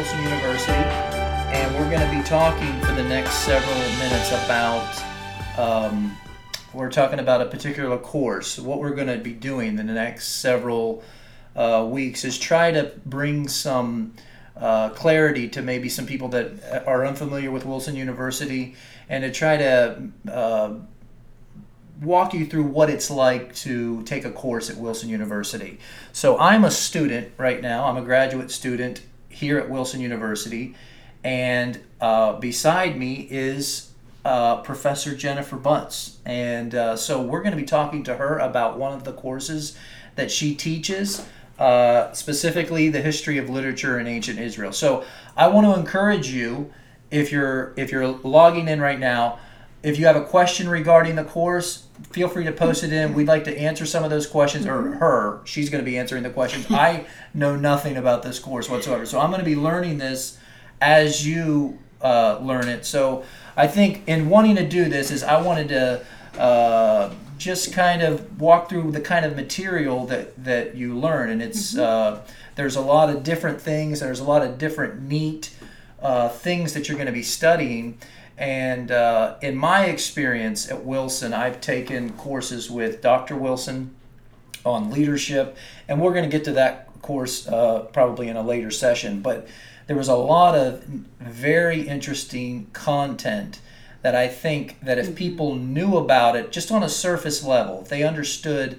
Wilson University, and we're going to be talking for the next several minutes about. Um, we're talking about a particular course. What we're going to be doing in the next several uh, weeks is try to bring some uh, clarity to maybe some people that are unfamiliar with Wilson University and to try to uh, walk you through what it's like to take a course at Wilson University. So I'm a student right now. I'm a graduate student here at Wilson University, and uh, beside me is uh, Professor Jennifer Butts, and uh, so we're going to be talking to her about one of the courses that she teaches. Uh, specifically, the history of literature in ancient Israel. So, I want to encourage you, if you're if you're logging in right now, if you have a question regarding the course, feel free to post it in. We'd like to answer some of those questions, or Mm-hmm. her. She's going to be answering the questions. I know nothing about this course whatsoever, so I'm going to be learning this as you uh, learn it. So I think in wanting to do this is I wanted to uh, just kind of walk through the kind of material that that you learn, and it's uh, there's a lot of different things. There's a lot of different neat uh, things that you're going to be studying. And uh, in my experience at Wilson, I've taken courses with Dr. Wilson on leadership, and we're going to get to that course uh, probably in a later session. But there was a lot of very interesting content that I think that if people knew about it just on a surface level, if they understood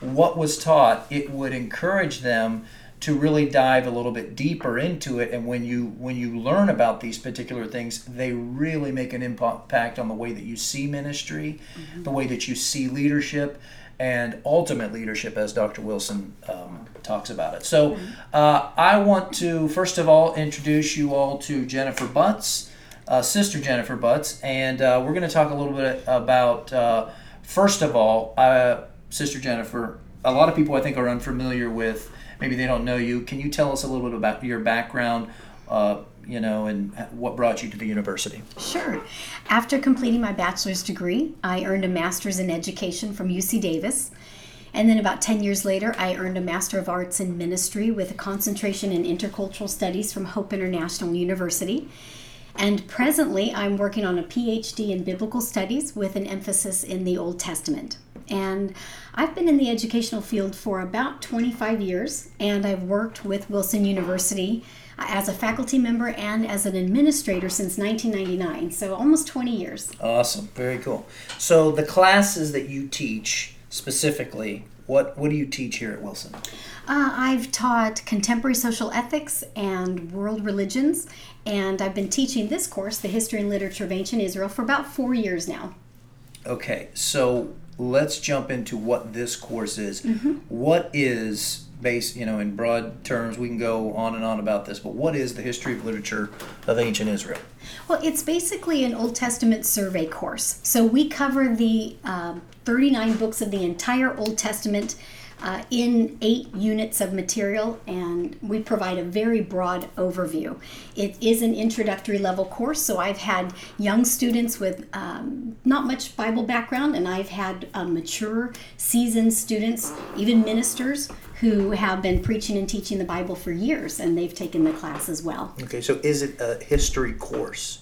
what was taught, it would encourage them to really dive a little bit deeper into it. And when you when you learn about these particular things they really make an impact on the way that you see ministry the way that you see leadership and ultimate leadership as dr wilson um, talks about it. So uh, i want to first of all introduce you all to jennifer butts uh, sister jennifer butts. And uh, we're going to talk a little bit about uh, first of all uh, sister jennifer. A lot of people i think are unfamiliar with maybe they don't know you. Can you tell us a little bit about your background, uh, you know, and what brought you to the university? Sure. After completing my bachelor's degree, I earned a master's in education from UC Davis. And then about 10 years later, I earned a Master of Arts in Ministry with a concentration in intercultural studies from Hope International University. And presently, I'm working on a PhD in biblical studies with an emphasis in the Old Testament. And I've been in the educational field for about 25 years, and I've worked with Wilson University as a faculty member and as an administrator since 1999, so almost 20 years. Awesome, very cool. So the classes that you teach specifically, what what do you teach here at Wilson? Uh, I've taught contemporary social ethics and world religions, and I've been teaching this course, The History and Literature of Ancient Israel, for about four years now. Okay, so let's jump into what this course is. What is base, you know, in broad terms, we can go on and on about this, but what is the history of literature of ancient Israel? Well, it's basically an Old Testament survey course. So we cover the um, 39 books of the entire Old Testament uh, in eight units of material, and we provide a very broad overview. It is an introductory level course, so I've had young students with um, not much Bible background, and I've had uh, mature, seasoned students, even ministers, who have been preaching and teaching the Bible for years, and they've taken the class as well. Okay, so is it a history course?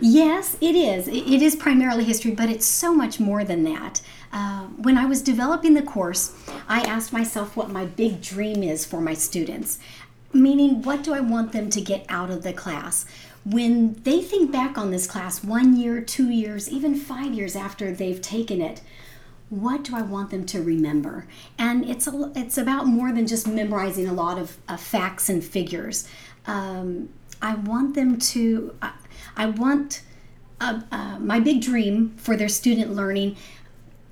Yes, it is. It it is primarily history, but it's so much more than that. Uh, when I was developing the course, I asked myself what my big dream is for my students, meaning, what do I want them to get out of the class? When they think back on this class one year, two years, even five years after they've taken it, what do I want them to remember? And it's a, it's about more than just memorizing a lot of, of facts and figures. Um, I want them to. I, I want uh, uh, my big dream for their student learning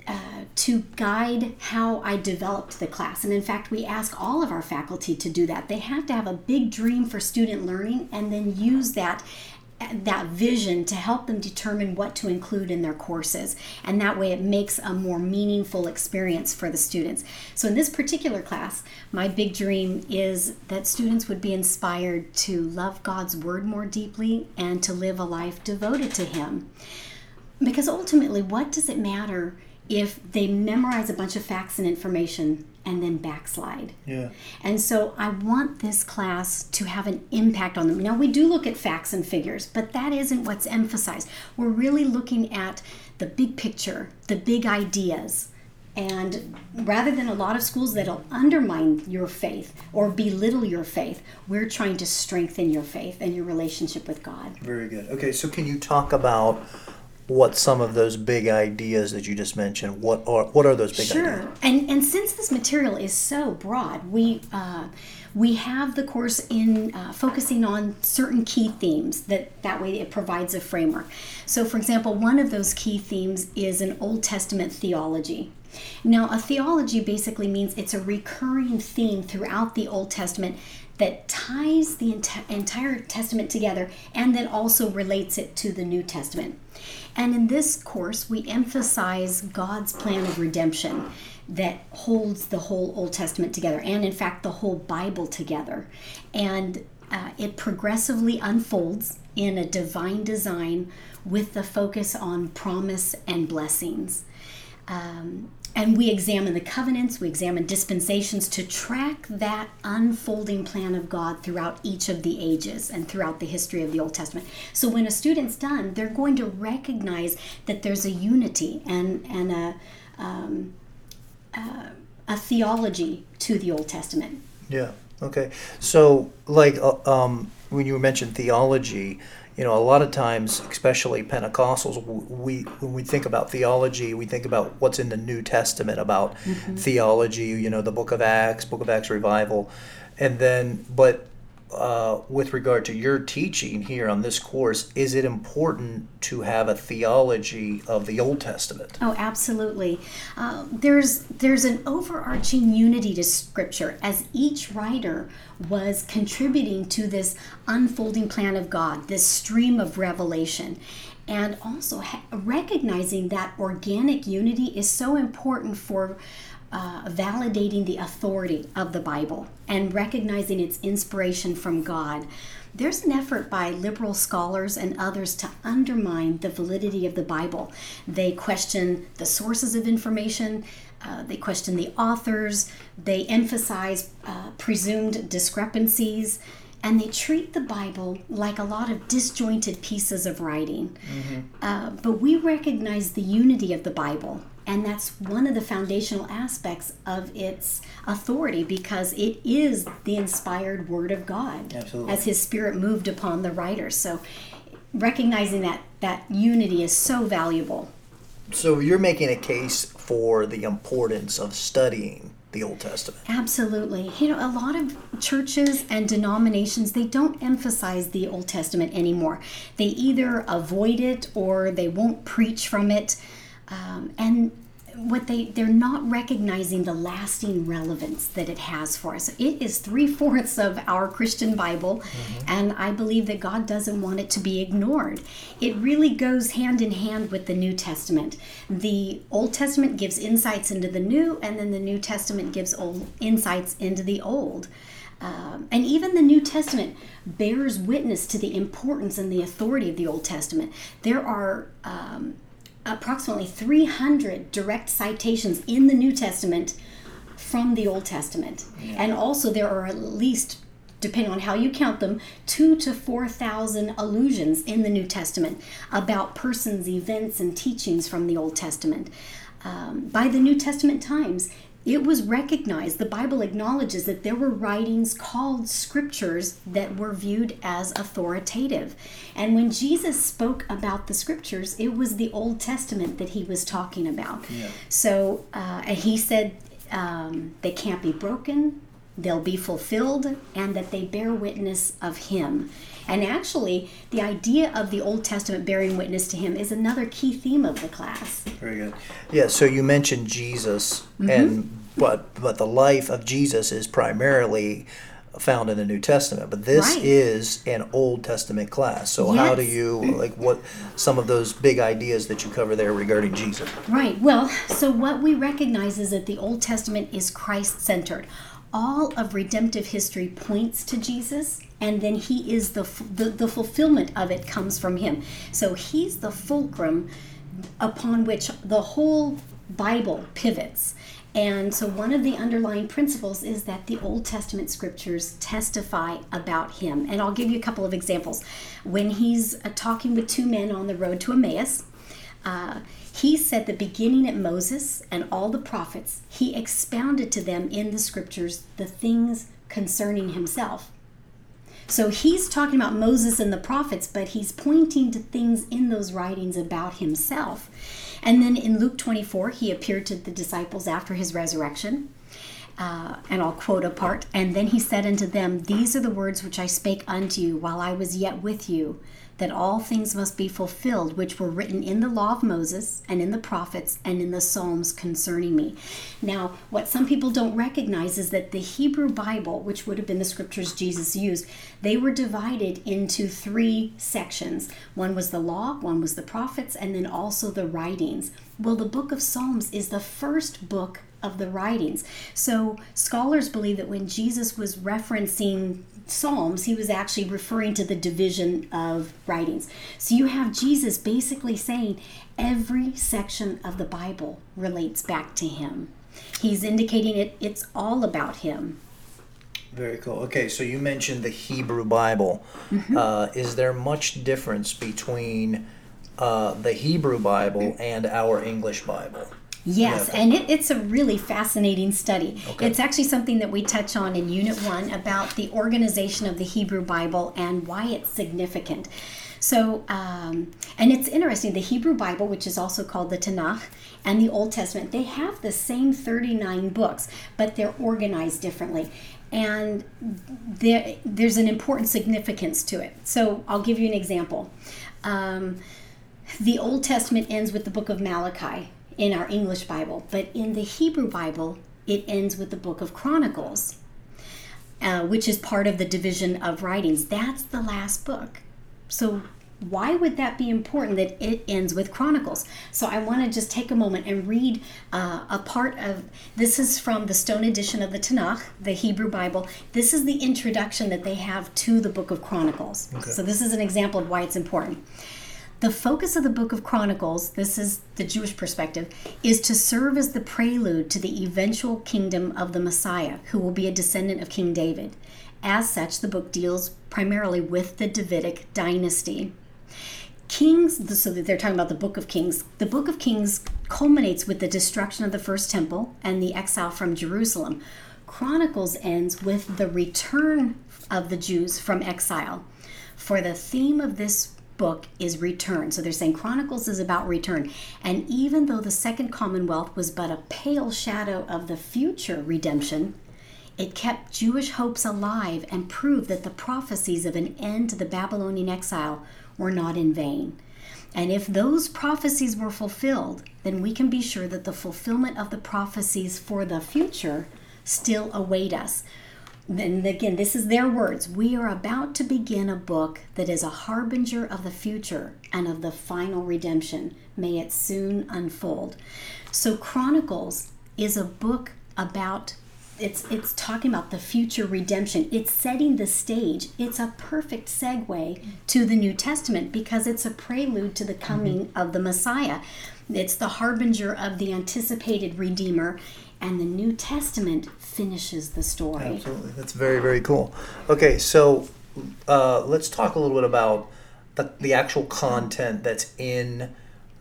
uh, to guide how I developed the class. And in fact, we ask all of our faculty to do that. They have to have a big dream for student learning and then use that that vision to help them determine what to include in their courses and that way it makes a more meaningful experience for the students so in this particular class my big dream is that students would be inspired to love god's word more deeply and to live a life devoted to him because ultimately what does it matter if they memorize a bunch of facts and information and then backslide. Yeah. And so I want this class to have an impact on them. Now, we do look at facts and figures, but that isn't what's emphasized. We're really looking at the big picture, the big ideas. And rather than a lot of schools that'll undermine your faith or belittle your faith, we're trying to strengthen your faith and your relationship with God. Very good. Okay, so can you talk about what some of those big ideas that you just mentioned? What are what are those big ideas? sure. And and since this material is so broad, we uh, we have the course in uh, focusing on certain key themes that that way it provides a framework. So, for example, one of those key themes is an Old Testament theology. Now, a theology basically means it's a recurring theme throughout the Old Testament that ties the enti- entire Testament together and then also relates it to the New Testament. And in this course, we emphasize God's plan of redemption that holds the whole Old Testament together and, in fact, the whole Bible together. And uh, it progressively unfolds in a divine design with the focus on promise and blessings. Um, and we examine the covenants, we examine dispensations to track that unfolding plan of God throughout each of the ages and throughout the history of the Old Testament. So when a student's done, they're going to recognize that there's a unity and, and a, um, uh, a theology to the Old Testament. Yeah. Okay. So, like, uh, um, when you mentioned theology, you know, a lot of times, especially Pentecostals, we when we think about theology, we think about what's in the New Testament about mm-hmm. theology. You know, the Book of Acts, Book of Acts revival, and then, but uh, with regard to your teaching here on this course, is it important to have a theology of the Old Testament? Oh, absolutely. Uh, there's there's an overarching unity to Scripture as each writer was contributing to this unfolding plan of God, this stream of revelation. And also ha- recognizing that organic unity is so important for uh, validating the authority of the Bible and recognizing its inspiration from God. There's an effort by liberal scholars and others to undermine the validity of the Bible. They question the sources of information, uh, they question the authors, they emphasize uh, presumed discrepancies, and they treat the Bible like a lot of disjointed pieces of writing. Mm-hmm. Uh, but we recognize the unity of the Bible and that's one of the foundational aspects of its authority because it is the inspired word of God Absolutely. as his spirit moved upon the writers. So recognizing that that unity is so valuable. So you're making a case for the importance of studying the Old Testament. Absolutely. You know, a lot of churches and denominations they don't emphasize the Old Testament anymore. They either avoid it or they won't preach from it um, and what they they're not recognizing the lasting relevance that it has for us it is three-fourths of our christian bible mm-hmm. and i believe that god doesn't want it to be ignored it really goes hand in hand with the new testament the old testament gives insights into the new and then the new testament gives old insights into the old um, and even the New Testament bears witness to the importance and the authority of the Old Testament. There are um, approximately 300 direct citations in the New Testament from the Old Testament. Yeah. And also, there are at least, depending on how you count them, two to 4,000 allusions in the New Testament about persons, events, and teachings from the Old Testament. Um, by the New Testament times, it was recognized, the Bible acknowledges that there were writings called scriptures that were viewed as authoritative. And when Jesus spoke about the scriptures, it was the Old Testament that he was talking about. Yeah. So uh, he said um, they can't be broken, they'll be fulfilled, and that they bear witness of him. And actually, the idea of the Old Testament bearing witness to him is another key theme of the class. Very good. Yeah, so you mentioned Jesus mm-hmm. and but but the life of Jesus is primarily found in the New Testament, but this right. is an Old Testament class. So yes. how do you like what some of those big ideas that you cover there regarding Jesus? Right. Well, so what we recognize is that the Old Testament is Christ centered. All of redemptive history points to Jesus, and then He is the, the the fulfillment of it comes from Him. So He's the fulcrum upon which the whole Bible pivots. And so, one of the underlying principles is that the Old Testament scriptures testify about him. And I'll give you a couple of examples. When he's uh, talking with two men on the road to Emmaus, uh, he said the beginning at Moses and all the prophets, he expounded to them in the scriptures the things concerning himself. So he's talking about Moses and the prophets, but he's pointing to things in those writings about himself. And then in Luke 24, he appeared to the disciples after his resurrection. Uh, and I'll quote a part. And then he said unto them, These are the words which I spake unto you while I was yet with you, that all things must be fulfilled which were written in the law of Moses and in the prophets and in the Psalms concerning me. Now, what some people don't recognize is that the Hebrew Bible, which would have been the scriptures Jesus used, they were divided into three sections. One was the law, one was the prophets, and then also the writings. Well, the book of Psalms is the first book of the writings. So scholars believe that when Jesus was referencing Psalms, he was actually referring to the division of writings. So you have Jesus basically saying every section of the Bible relates back to him. He's indicating it it's all about him. Very cool. Okay, so you mentioned the Hebrew Bible. Mm-hmm. Uh, is there much difference between uh, the Hebrew Bible and our English Bible? Yes, yeah. and it, it's a really fascinating study. Okay. It's actually something that we touch on in Unit 1 about the organization of the Hebrew Bible and why it's significant. So, um, and it's interesting, the Hebrew Bible, which is also called the Tanakh, and the Old Testament, they have the same 39 books, but they're organized differently. And there, there's an important significance to it. So, I'll give you an example. Um, the Old Testament ends with the book of Malachi in our English Bible, but in the Hebrew Bible, it ends with the book of Chronicles, uh, which is part of the division of writings. That's the last book. So, why would that be important that it ends with Chronicles? So, I want to just take a moment and read uh, a part of this is from the Stone edition of the Tanakh, the Hebrew Bible. This is the introduction that they have to the book of Chronicles. Okay. So, this is an example of why it's important. The focus of the book of Chronicles, this is the Jewish perspective, is to serve as the prelude to the eventual kingdom of the Messiah, who will be a descendant of King David. As such, the book deals primarily with the Davidic dynasty. Kings, so they're talking about the book of Kings. The book of Kings culminates with the destruction of the first temple and the exile from Jerusalem. Chronicles ends with the return of the Jews from exile. For the theme of this book is return. So they're saying Chronicles is about return. And even though the Second Commonwealth was but a pale shadow of the future redemption, it kept Jewish hopes alive and proved that the prophecies of an end to the Babylonian exile were not in vain. And if those prophecies were fulfilled, then we can be sure that the fulfillment of the prophecies for the future still await us. And again, this is their words. We are about to begin a book that is a harbinger of the future and of the final redemption. May it soon unfold. So, Chronicles is a book about it's it's talking about the future redemption. It's setting the stage. It's a perfect segue to the New Testament because it's a prelude to the coming mm-hmm. of the Messiah. It's the harbinger of the anticipated Redeemer and the New Testament finishes the story. Absolutely. That's very, very cool. Okay, so uh, let's talk a little bit about the, the actual content that's in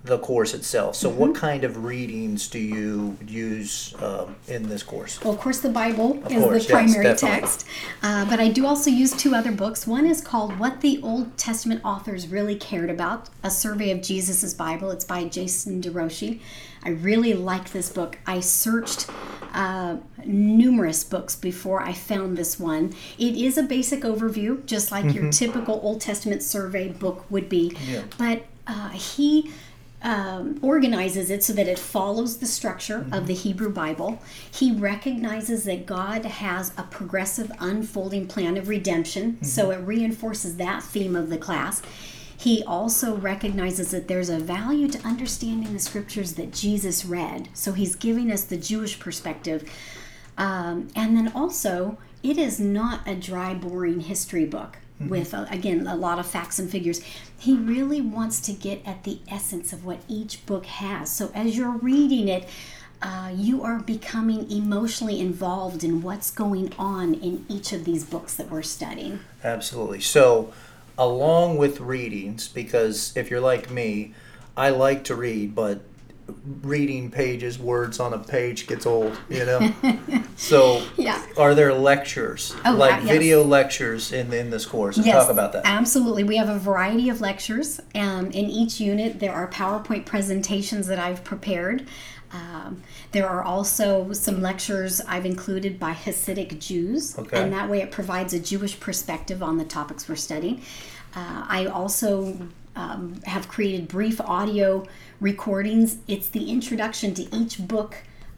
the course itself. So, mm-hmm. what kind of readings do you use um, in this course? Well, of course, the Bible of is course, the primary yes, text, uh, but I do also use two other books. One is called What the Old Testament Authors Really Cared About A Survey of Jesus' Bible. It's by Jason DeRouchie. I really like this book. I searched uh, numerous books before I found this one. It is a basic overview, just like mm-hmm. your typical Old Testament survey book would be, yeah. but uh, he um, organizes it so that it follows the structure mm-hmm. of the Hebrew Bible. He recognizes that God has a progressive, unfolding plan of redemption, mm-hmm. so it reinforces that theme of the class. He also recognizes that there's a value to understanding the scriptures that Jesus read. So he's giving us the Jewish perspective. Um, and then also, it is not a dry, boring history book. With uh, again a lot of facts and figures. He really wants to get at the essence of what each book has. So as you're reading it, uh, you are becoming emotionally involved in what's going on in each of these books that we're studying. Absolutely. So, along with readings, because if you're like me, I like to read, but reading pages, words on a page gets old, you know? so, Yeah. are there lectures, Oh, like uh, yes. video lectures in, in this course? Yes, Talk about that. Absolutely. We have a variety of lectures. Um, in each unit, there are PowerPoint presentations that I've prepared. Um, there are also some lectures I've included by Hasidic Jews, Okay. and that way it provides a Jewish perspective on the topics we're studying. Uh, I also um, have created brief audio recordings. It's the introduction to each book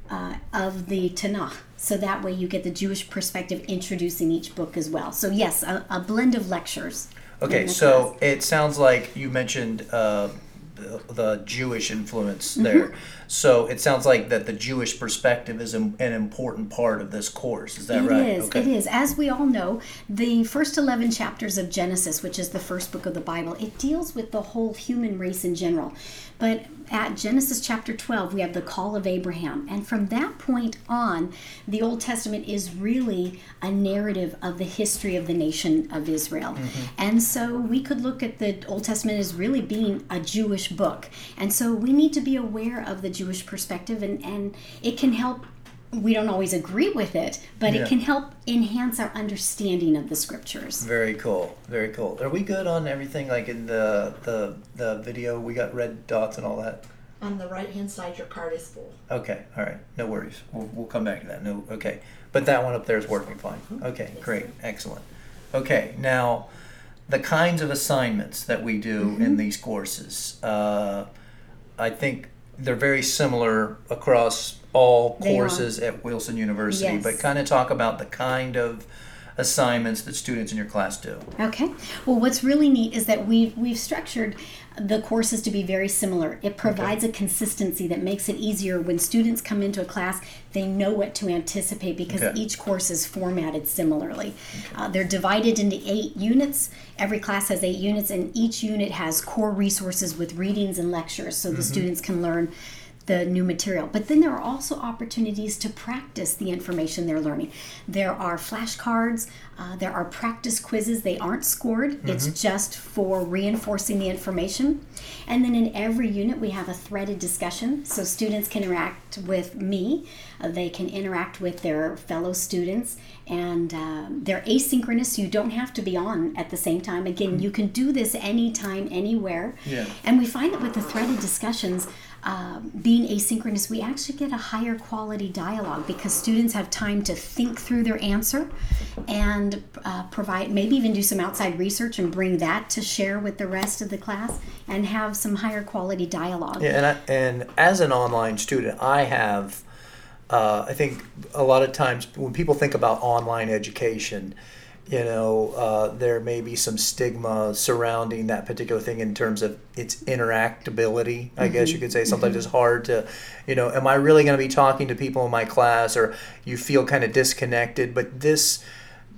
uh, of the Tanakh. So that way you get the Jewish perspective introducing each book as well. So, yes, a, a blend of lectures. Okay, so class. it sounds like you mentioned uh, the, Jewish influence Mm-hmm. there. So it sounds like that the Jewish perspective is an an important part of this course. Is that It right? is, It is. As we all know, the first 11 chapters of Genesis, which is the first book of the Bible, it deals with the whole human race in general. But at Genesis chapter 12, we have the call of Abraham. And from that point on, the Old Testament is really a narrative of the history of the nation of Israel. Mm-hmm. And so we could look at the Old Testament as really being a Jewish book. And so we need to be aware of the Jewish perspective, and, and it can help we don't always agree with it, but Yeah. it can help enhance our understanding of the scriptures. Very cool. Very cool. Are we good on everything like in the the the video? We got red dots and all that. On the right hand side, your card is full. Okay. All right. No worries. We'll, we'll come back to that. No. Okay. But that one up there is working fine. Okay. Great. Excellent. Okay. Now, the kinds of assignments that we do in these courses, uh, I think they're very similar across all They are. courses at Wilson University. Yes. But kind of talk about the kind of assignments that students in your class do. Okay. Well, what's really neat is that we've we've structured the courses to be very similar. It provides a consistency that makes it easier when students come into a class. They know what to anticipate because Okay. each course is formatted similarly. Uh, they're divided into eight units. Every class has eight units, and each unit has core resources with readings and lectures, so the students can learn the new material. But then there are also opportunities to practice the information they're learning. There are flashcards, uh, there are practice quizzes. They aren't scored, it's just for reinforcing the information. And then in every unit, we have a threaded discussion so students can interact with me, uh, they can interact with their fellow students. And uh, they're asynchronous, you don't have to be on at the same time. Again, you can do this anytime, anywhere. Yeah. And we find that with the threaded discussions, uh, being asynchronous, we actually get a higher quality dialogue because students have time to think through their answer and uh, provide, maybe even do some outside research and bring that to share with the rest of the class and have some higher quality dialogue. Yeah, and I, and as an online student, I have, uh, I think a lot of times when people think about online education, you know, uh, there may be some stigma surrounding that particular thing in terms of its interactability. I guess you could say sometimes it's hard to, you know, am I really going to be talking to people in my class, or you feel kind of disconnected? But this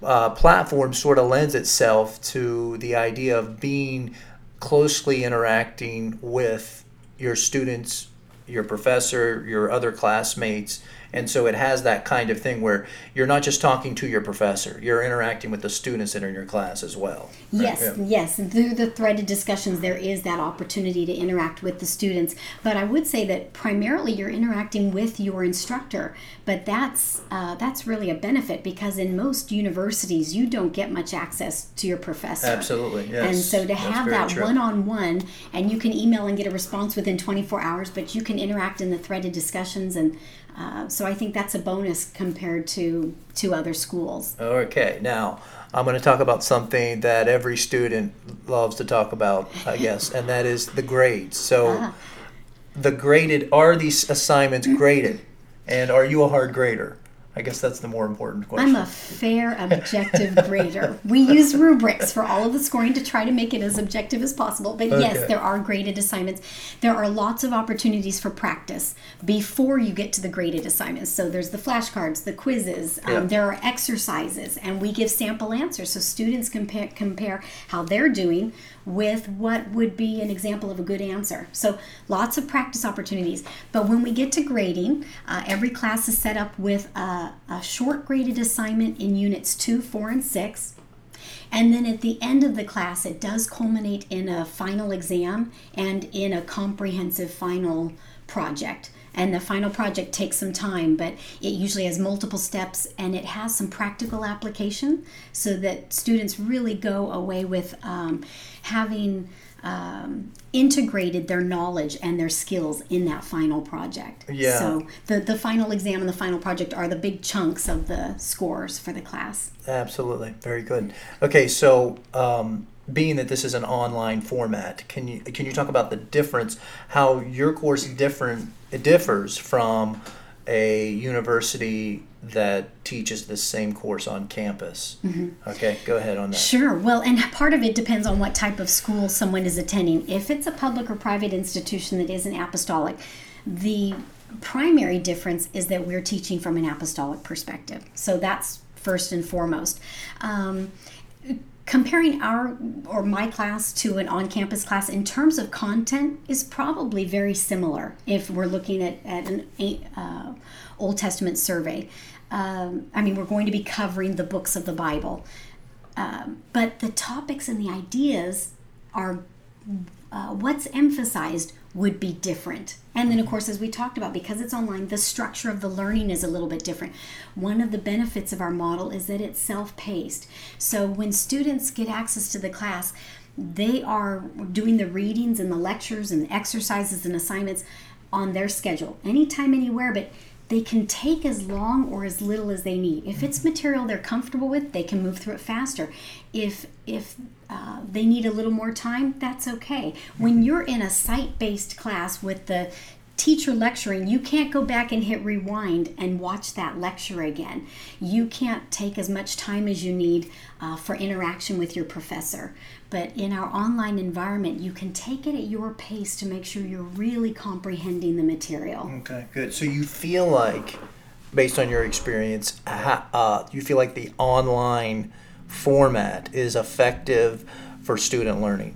uh, platform sort of lends itself to the idea of being closely interacting with your students, your professor, your other classmates. And so it has that kind of thing where you're not just talking to your professor, you're interacting with the students that are in your class as well. right? Yes, Yeah. yes. And through the threaded discussions, there is that opportunity to interact with the students. But I would say that primarily you're interacting with your instructor. But that's uh, that's really a benefit because in most universities you don't get much access to your professor. Absolutely, yes. And so to That's have that one-on-one, and you can email and get a response within 24 hours, but you can interact in the threaded discussions, and uh, so I think that's a bonus compared to to other schools. Okay, now I'm going to talk about something that every student loves to talk about, I guess, and that is the grades. So, Ah. the graded are these assignments graded, and are you a hard grader? I guess that's the more important question. I'm a fair, objective grader. We use rubrics for all of the scoring to try to make it as objective as possible. But Okay. yes, there are graded assignments. There are lots of opportunities for practice before you get to the graded assignments. So there's the flashcards, the quizzes. Um, Yeah. There are exercises, and we give sample answers so students compare compare how they're doing with what would be an example of a good answer. So lots of practice opportunities. But when we get to grading, uh, every class is set up with a, a short graded assignment in units two, four, and six. And then at the end of the class, it does culminate in a final exam and in a comprehensive final project. And the final project takes some time, but it usually has multiple steps and it has some practical application so that students really go away with um, having um, integrated their knowledge and their skills in that final project. Yeah. So the, the final exam and the final project are the big chunks of the scores for the class. Absolutely, very good. Okay, so um, being that this is an online format, can you can you talk about the difference? How your course different it differs from a university that teaches the same course on campus. Okay, go ahead on that. Sure. Well, and part of it depends on what type of school someone is attending. If it's a public or private institution that isn't apostolic, the primary difference is that we're teaching from an apostolic perspective. So that's first and foremost. Um, comparing our or my class to an on-campus class in terms of content is probably very similar if we're looking at, at an uh, old testament survey. Um, i mean we're going to be covering the books of the bible. Um, but the topics and the ideas are uh, what's emphasized would be different. And then, of course, as we talked about, because it's online, the structure of the learning is a little bit different. One of the benefits of our model is that it's self paced. So when students get access to the class, they are doing the readings and the lectures and exercises and assignments on their schedule, anytime, anywhere, but they can take as long or as little as they need. If it's material they're comfortable with, they can move through it faster. If if uh, they need a little more time, that's okay. When you're in a site-based class with the teacher lecturing, you can't go back and hit rewind and watch that lecture again. You can't take as much time as you need uh, for interaction with your professor. But in our online environment, you can take it at your pace to make sure you're really comprehending the material. Okay, good. So you feel like, based on your experience, uh, you feel like the online format is effective for student learning.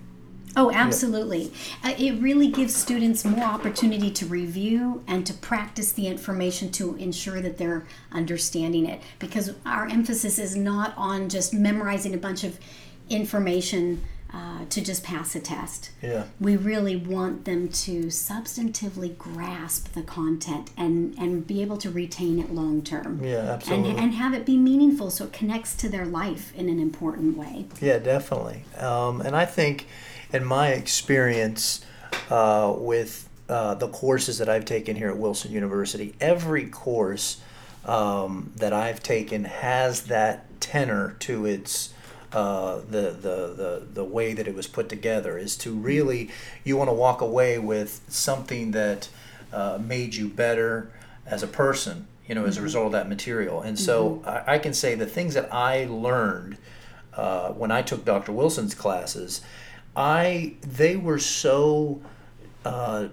Oh, absolutely. Uh, it really gives students more opportunity to review and to practice the information to ensure that they're understanding it. Because our emphasis is not on just memorizing a bunch of information uh, to just pass a test. Yeah. We really want them to substantively grasp the content and, and be able to retain it long term. Yeah, And, absolutely. and have it be meaningful so it connects to their life in an important way. Yeah, definitely. Um, and I think, in my experience uh, with uh, the courses that I've taken here at Wilson University, every course um, that I've taken has that tenor to its. Uh, the, the, the, the way that it was put together is to really you want to walk away with something that uh, made you better as a person you know as a result of that material and so I, I can say the things that i learned uh, when I took Dr. Wilson's classes, I they were so, uh,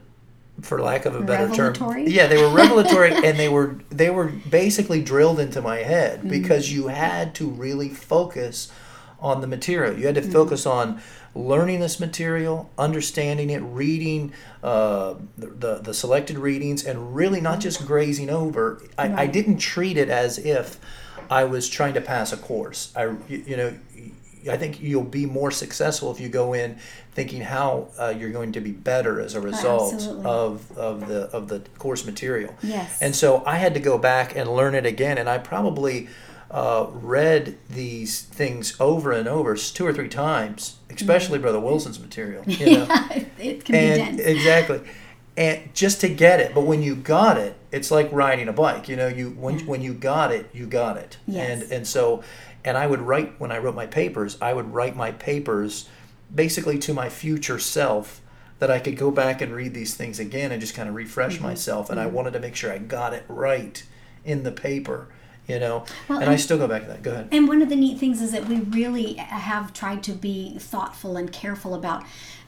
for lack of a better term, yeah, they were revelatory, and they were they were basically drilled into my head because you had to really focus on the material. You had to focus on learning this material, understanding it, reading uh, the, the the selected readings, and really not just grazing over. I, I didn't treat it as if I was trying to pass a course. I, you know, I think you'll be more successful if you go in thinking how uh, you're going to be better as a result absolutely. of, of the of the course material. Yes. And so I had to go back and learn it again, and I probably uh, read these things over and over two or three times, especially Brother Wilson's material. You know? it can be and dense. exactly and just to get it but when you got it it's like riding a bike you know you when, when you got it you got it Yes. and and so and i would write when i wrote my papers i would write my papers basically to my future self that i could go back and read these things again and just kind of refresh Mm-hmm. myself and i wanted to make sure i got it right in the paper you know. Well, and I still go back to that. Go ahead. And one of the neat things is that we really have tried to be thoughtful and careful about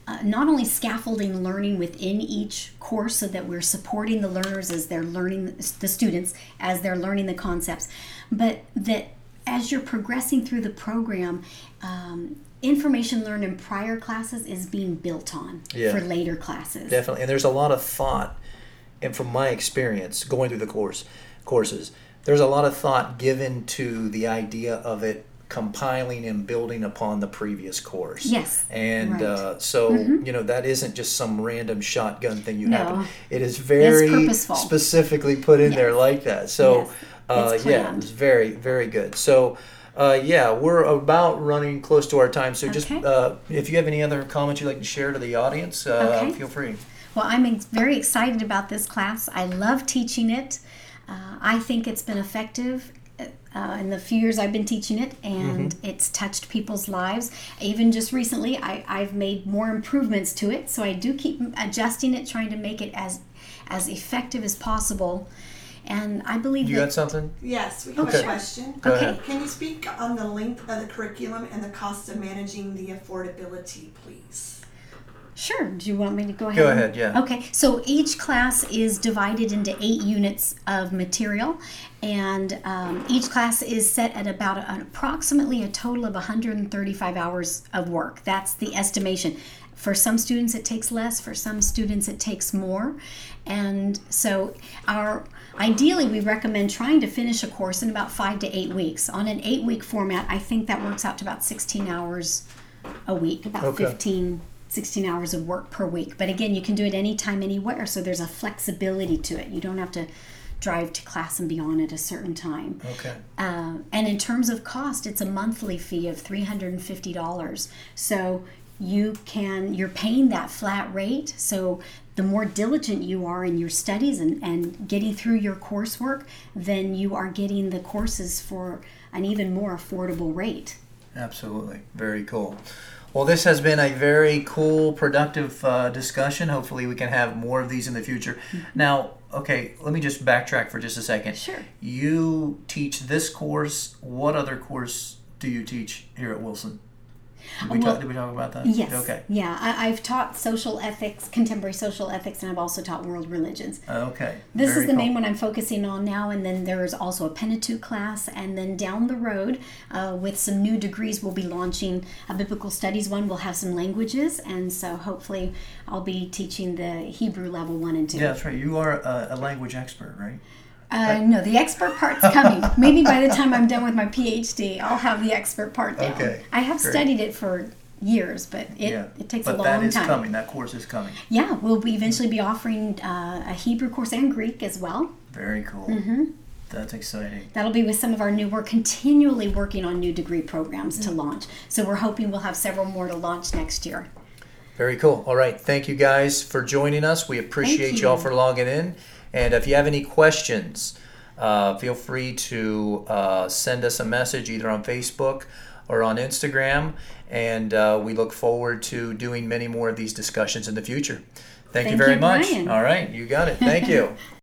uh, not only scaffolding learning within each course so that we're supporting the learners as they're learning, the students as they're learning the concepts, but that as you're progressing through the program, um, information learned in prior classes is being built on Yeah. for later classes. Definitely, and there's a lot of thought, and from my experience going through the course courses, there's a lot of thought given to the idea of it compiling and building upon the previous course. Yes, and right. Mm-hmm. uh, so you know that isn't just some random shotgun thing you No. happen. It is very specifically put in there like that. So Yes, uh, yeah, it's very very good. So. Uh, yeah, we're about running close to our time. So just uh, if you have any other comments you'd like to share to the audience, uh, Okay. feel free. Well, I'm very excited about this class. I love teaching it. Uh, I think it's been effective uh, in the few years I've been teaching it, and it's touched people's lives. Even just recently, I, I've made more improvements to it, so I do keep adjusting it, trying to make it as as effective as possible. And I believe You that got something? Yes, we have Okay. a question. Go Okay. ahead. Can you speak on the length of the curriculum and the cost of managing the affordability, please? Sure. Do you want me to go ahead? Go ahead, yeah. Okay. So each class is divided into eight units of material, and um, each class is set at about an approximately a total of 135 hours of work. That's the estimation. For some students, it takes less. For some students, it takes more. And so, our ideally, we recommend trying to finish a course in about five to eight weeks. On an eight-week format, I think that works out to about 16 hours a week, about Okay. 15, 16 hours of work per week. But again, you can do it anytime, anywhere. So there's a flexibility to it. You don't have to drive to class and be on at a certain time. Okay. Uh, and in terms of cost, it's a monthly fee of $350. So you can, you're paying that flat rate. So the more diligent you are in your studies and, and getting through your coursework, then you are getting the courses for an even more affordable rate. Absolutely. Very cool. Well, this has been a very cool, productive uh, discussion. Hopefully, we can have more of these in the future. Now, okay, let me just backtrack for just a second. Sure. You teach this course. What other course do you teach here at Wilson? Did we, Well, talk, did we talk about that? Yes. Okay. Yeah, I, I've taught social ethics, contemporary social ethics, and I've also taught world religions. Okay. This Very is the cool. main one I'm focusing on now, and then there is also a Pentateuch class, and then down the road, uh, with some new degrees, we'll be launching a biblical studies one. We'll have some languages, and so hopefully, I'll be teaching the Hebrew level one and two. Yeah, that's right. You are a, a language expert, right? Uh, no, the expert part's coming. Maybe by the time I'm done with my PhD, I'll have the expert part down. Okay, I have great. studied it for years, but it, yeah. it takes but a long time. But that is time. coming. That course is coming. Yeah, we'll be eventually be offering uh, a Hebrew course and Greek as well. Very cool. Mm-hmm. That's exciting. That'll be with some of our new. We're continually working on new degree programs to launch, so we're hoping we'll have several more to launch next year. Very cool. All right. Thank you guys for joining us. We appreciate Thank y'all for logging in. And if you have any questions, uh, feel free to uh, send us a message either on Facebook or on Instagram. And uh, we look forward to doing many more of these discussions in the future. Thank, you very you, much. Brian. All right. You got it. Thank you.